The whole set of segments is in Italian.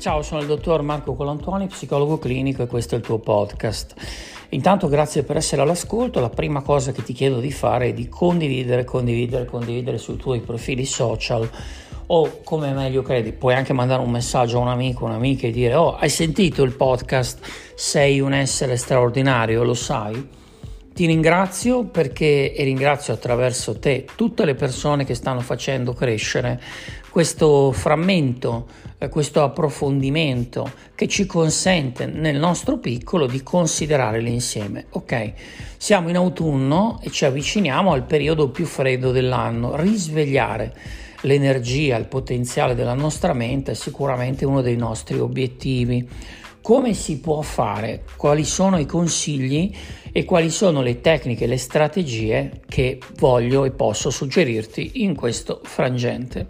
Ciao, sono il dottor Marco Colantoni, psicologo clinico e questo è il tuo podcast. Intanto grazie per essere all'ascolto, la prima cosa che ti chiedo di fare è di condividere, condividere, condividere sui tuoi profili social o come meglio credi, puoi anche mandare un messaggio a un amico, un'amica e dire oh hai sentito il podcast, sei un essere straordinario, lo sai? Ti ringrazio perché e ringrazio attraverso te tutte le persone che stanno facendo crescere questo frammento, eh, questo approfondimento che ci consente nel nostro piccolo di considerare l'insieme. Ok, siamo in autunno e ci avviciniamo al periodo più freddo dell'anno. Risvegliare l'energia, il potenziale della nostra mente è sicuramente uno dei nostri obiettivi. Come si può fare? Quali sono i consigli e quali sono le tecniche, le strategie che voglio e posso suggerirti in questo frangente?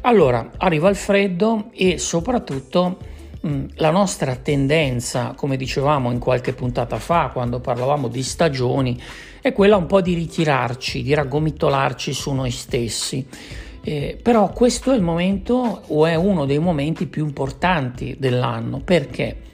Allora, arriva il freddo e soprattutto mh, la nostra tendenza, come dicevamo in qualche puntata fa, quando parlavamo di stagioni, è quella un po' di ritirarci, di raggomitolarci su noi stessi. Eh, però questo è il momento o è uno dei momenti più importanti dell'anno perché?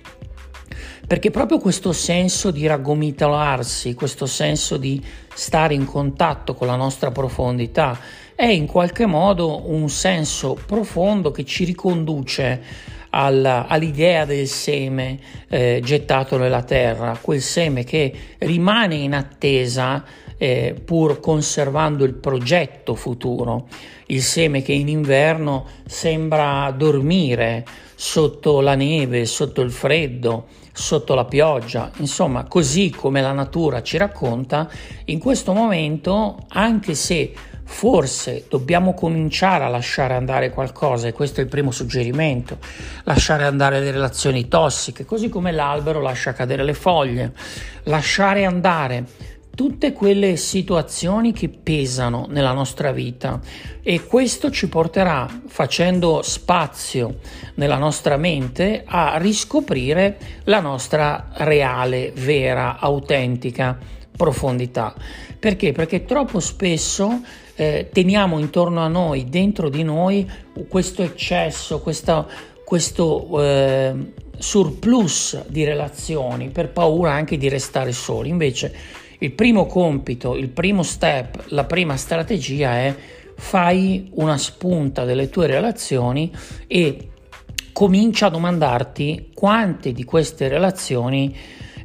Perché proprio questo senso di raggomitolarsi, questo senso di stare in contatto con la nostra profondità è in qualche modo un senso profondo che ci riconduce alla, all'idea del seme eh, gettato nella terra, quel seme che rimane in attesa eh, pur conservando il progetto futuro, il seme che in inverno sembra dormire sotto la neve, sotto il freddo, sotto la pioggia, insomma, così come la natura ci racconta, in questo momento, anche se forse dobbiamo cominciare a lasciare andare qualcosa, e questo è il primo suggerimento, lasciare andare le relazioni tossiche, così come l'albero lascia cadere le foglie, lasciare andare tutte quelle situazioni che pesano nella nostra vita. E questo ci porterà, facendo spazio nella nostra mente, a riscoprire la nostra reale, vera, autentica profondità. Perché? Perché troppo spesso eh, teniamo intorno a noi, dentro di noi, questo eccesso, questa, questo eh, surplus di relazioni per paura anche di restare soli. Invece il primo compito, il primo step, la prima strategia è fai una spunta delle tue relazioni e comincia a domandarti quante di queste relazioni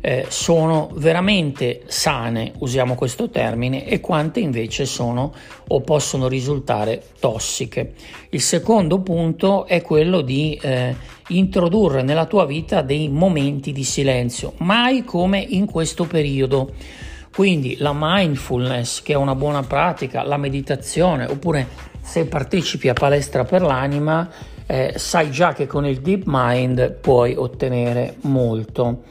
eh, sono veramente sane, usiamo questo termine, e quante invece sono o possono risultare tossiche. Il secondo punto è quello di eh, introdurre nella tua vita dei momenti di silenzio, mai come in questo periodo quindi la mindfulness, che è una buona pratica, la meditazione, oppure se partecipi a palestra per l'anima, eh, sai già che con il deep mind puoi ottenere molto.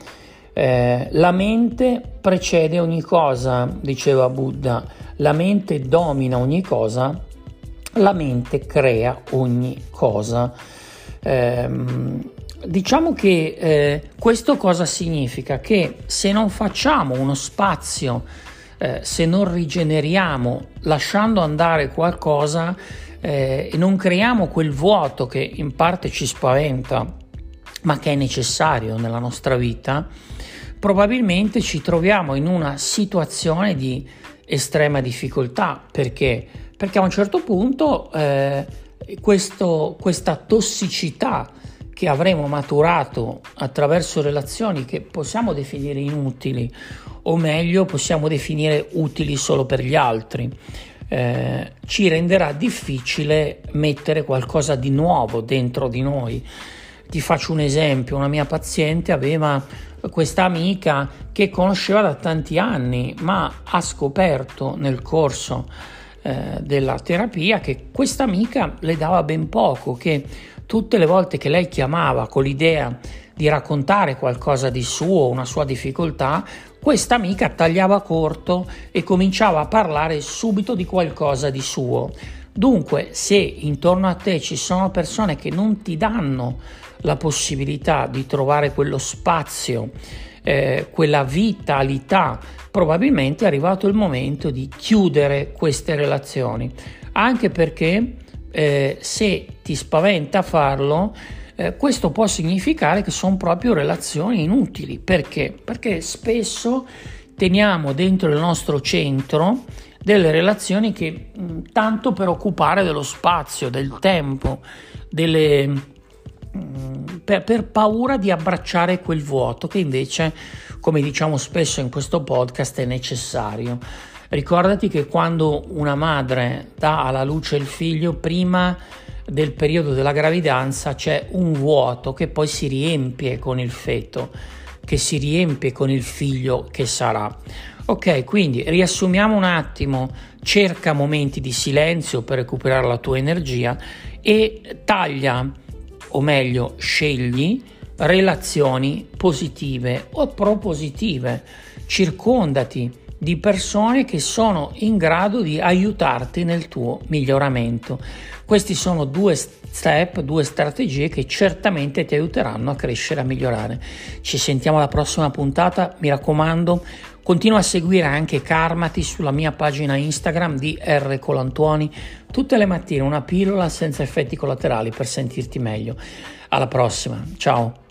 Eh, la mente precede ogni cosa, diceva Buddha, la mente domina ogni cosa, la mente crea ogni cosa. Eh, Diciamo che eh, questo cosa significa? Che se non facciamo uno spazio, eh, se non rigeneriamo lasciando andare qualcosa eh, e non creiamo quel vuoto che in parte ci spaventa, ma che è necessario nella nostra vita, probabilmente ci troviamo in una situazione di estrema difficoltà. Perché? Perché a un certo punto eh, questo, questa tossicità che avremo maturato attraverso relazioni che possiamo definire inutili o meglio possiamo definire utili solo per gli altri. Eh, ci renderà difficile mettere qualcosa di nuovo dentro di noi. Ti faccio un esempio, una mia paziente aveva questa amica che conosceva da tanti anni, ma ha scoperto nel corso eh, della terapia che questa amica le dava ben poco, che tutte le volte che lei chiamava con l'idea di raccontare qualcosa di suo, una sua difficoltà, questa amica tagliava corto e cominciava a parlare subito di qualcosa di suo. Dunque, se intorno a te ci sono persone che non ti danno la possibilità di trovare quello spazio, eh, quella vitalità, probabilmente è arrivato il momento di chiudere queste relazioni, anche perché eh, se ti spaventa farlo, eh, questo può significare che sono proprio relazioni inutili. Perché? Perché spesso teniamo dentro il nostro centro delle relazioni che tanto per occupare dello spazio, del tempo, delle, per, per paura di abbracciare quel vuoto che invece, come diciamo spesso in questo podcast, è necessario. Ricordati che quando una madre dà alla luce il figlio, prima del periodo della gravidanza c'è un vuoto che poi si riempie con il feto, che si riempie con il figlio che sarà. Ok, quindi riassumiamo un attimo, cerca momenti di silenzio per recuperare la tua energia e taglia, o meglio, scegli relazioni positive o propositive. Circondati di persone che sono in grado di aiutarti nel tuo miglioramento. Questi sono due step, due strategie che certamente ti aiuteranno a crescere, a migliorare. Ci sentiamo alla prossima puntata, mi raccomando, continua a seguire anche Karmati sulla mia pagina Instagram di R Colantuoni, tutte le mattine una pillola senza effetti collaterali per sentirti meglio. Alla prossima, ciao!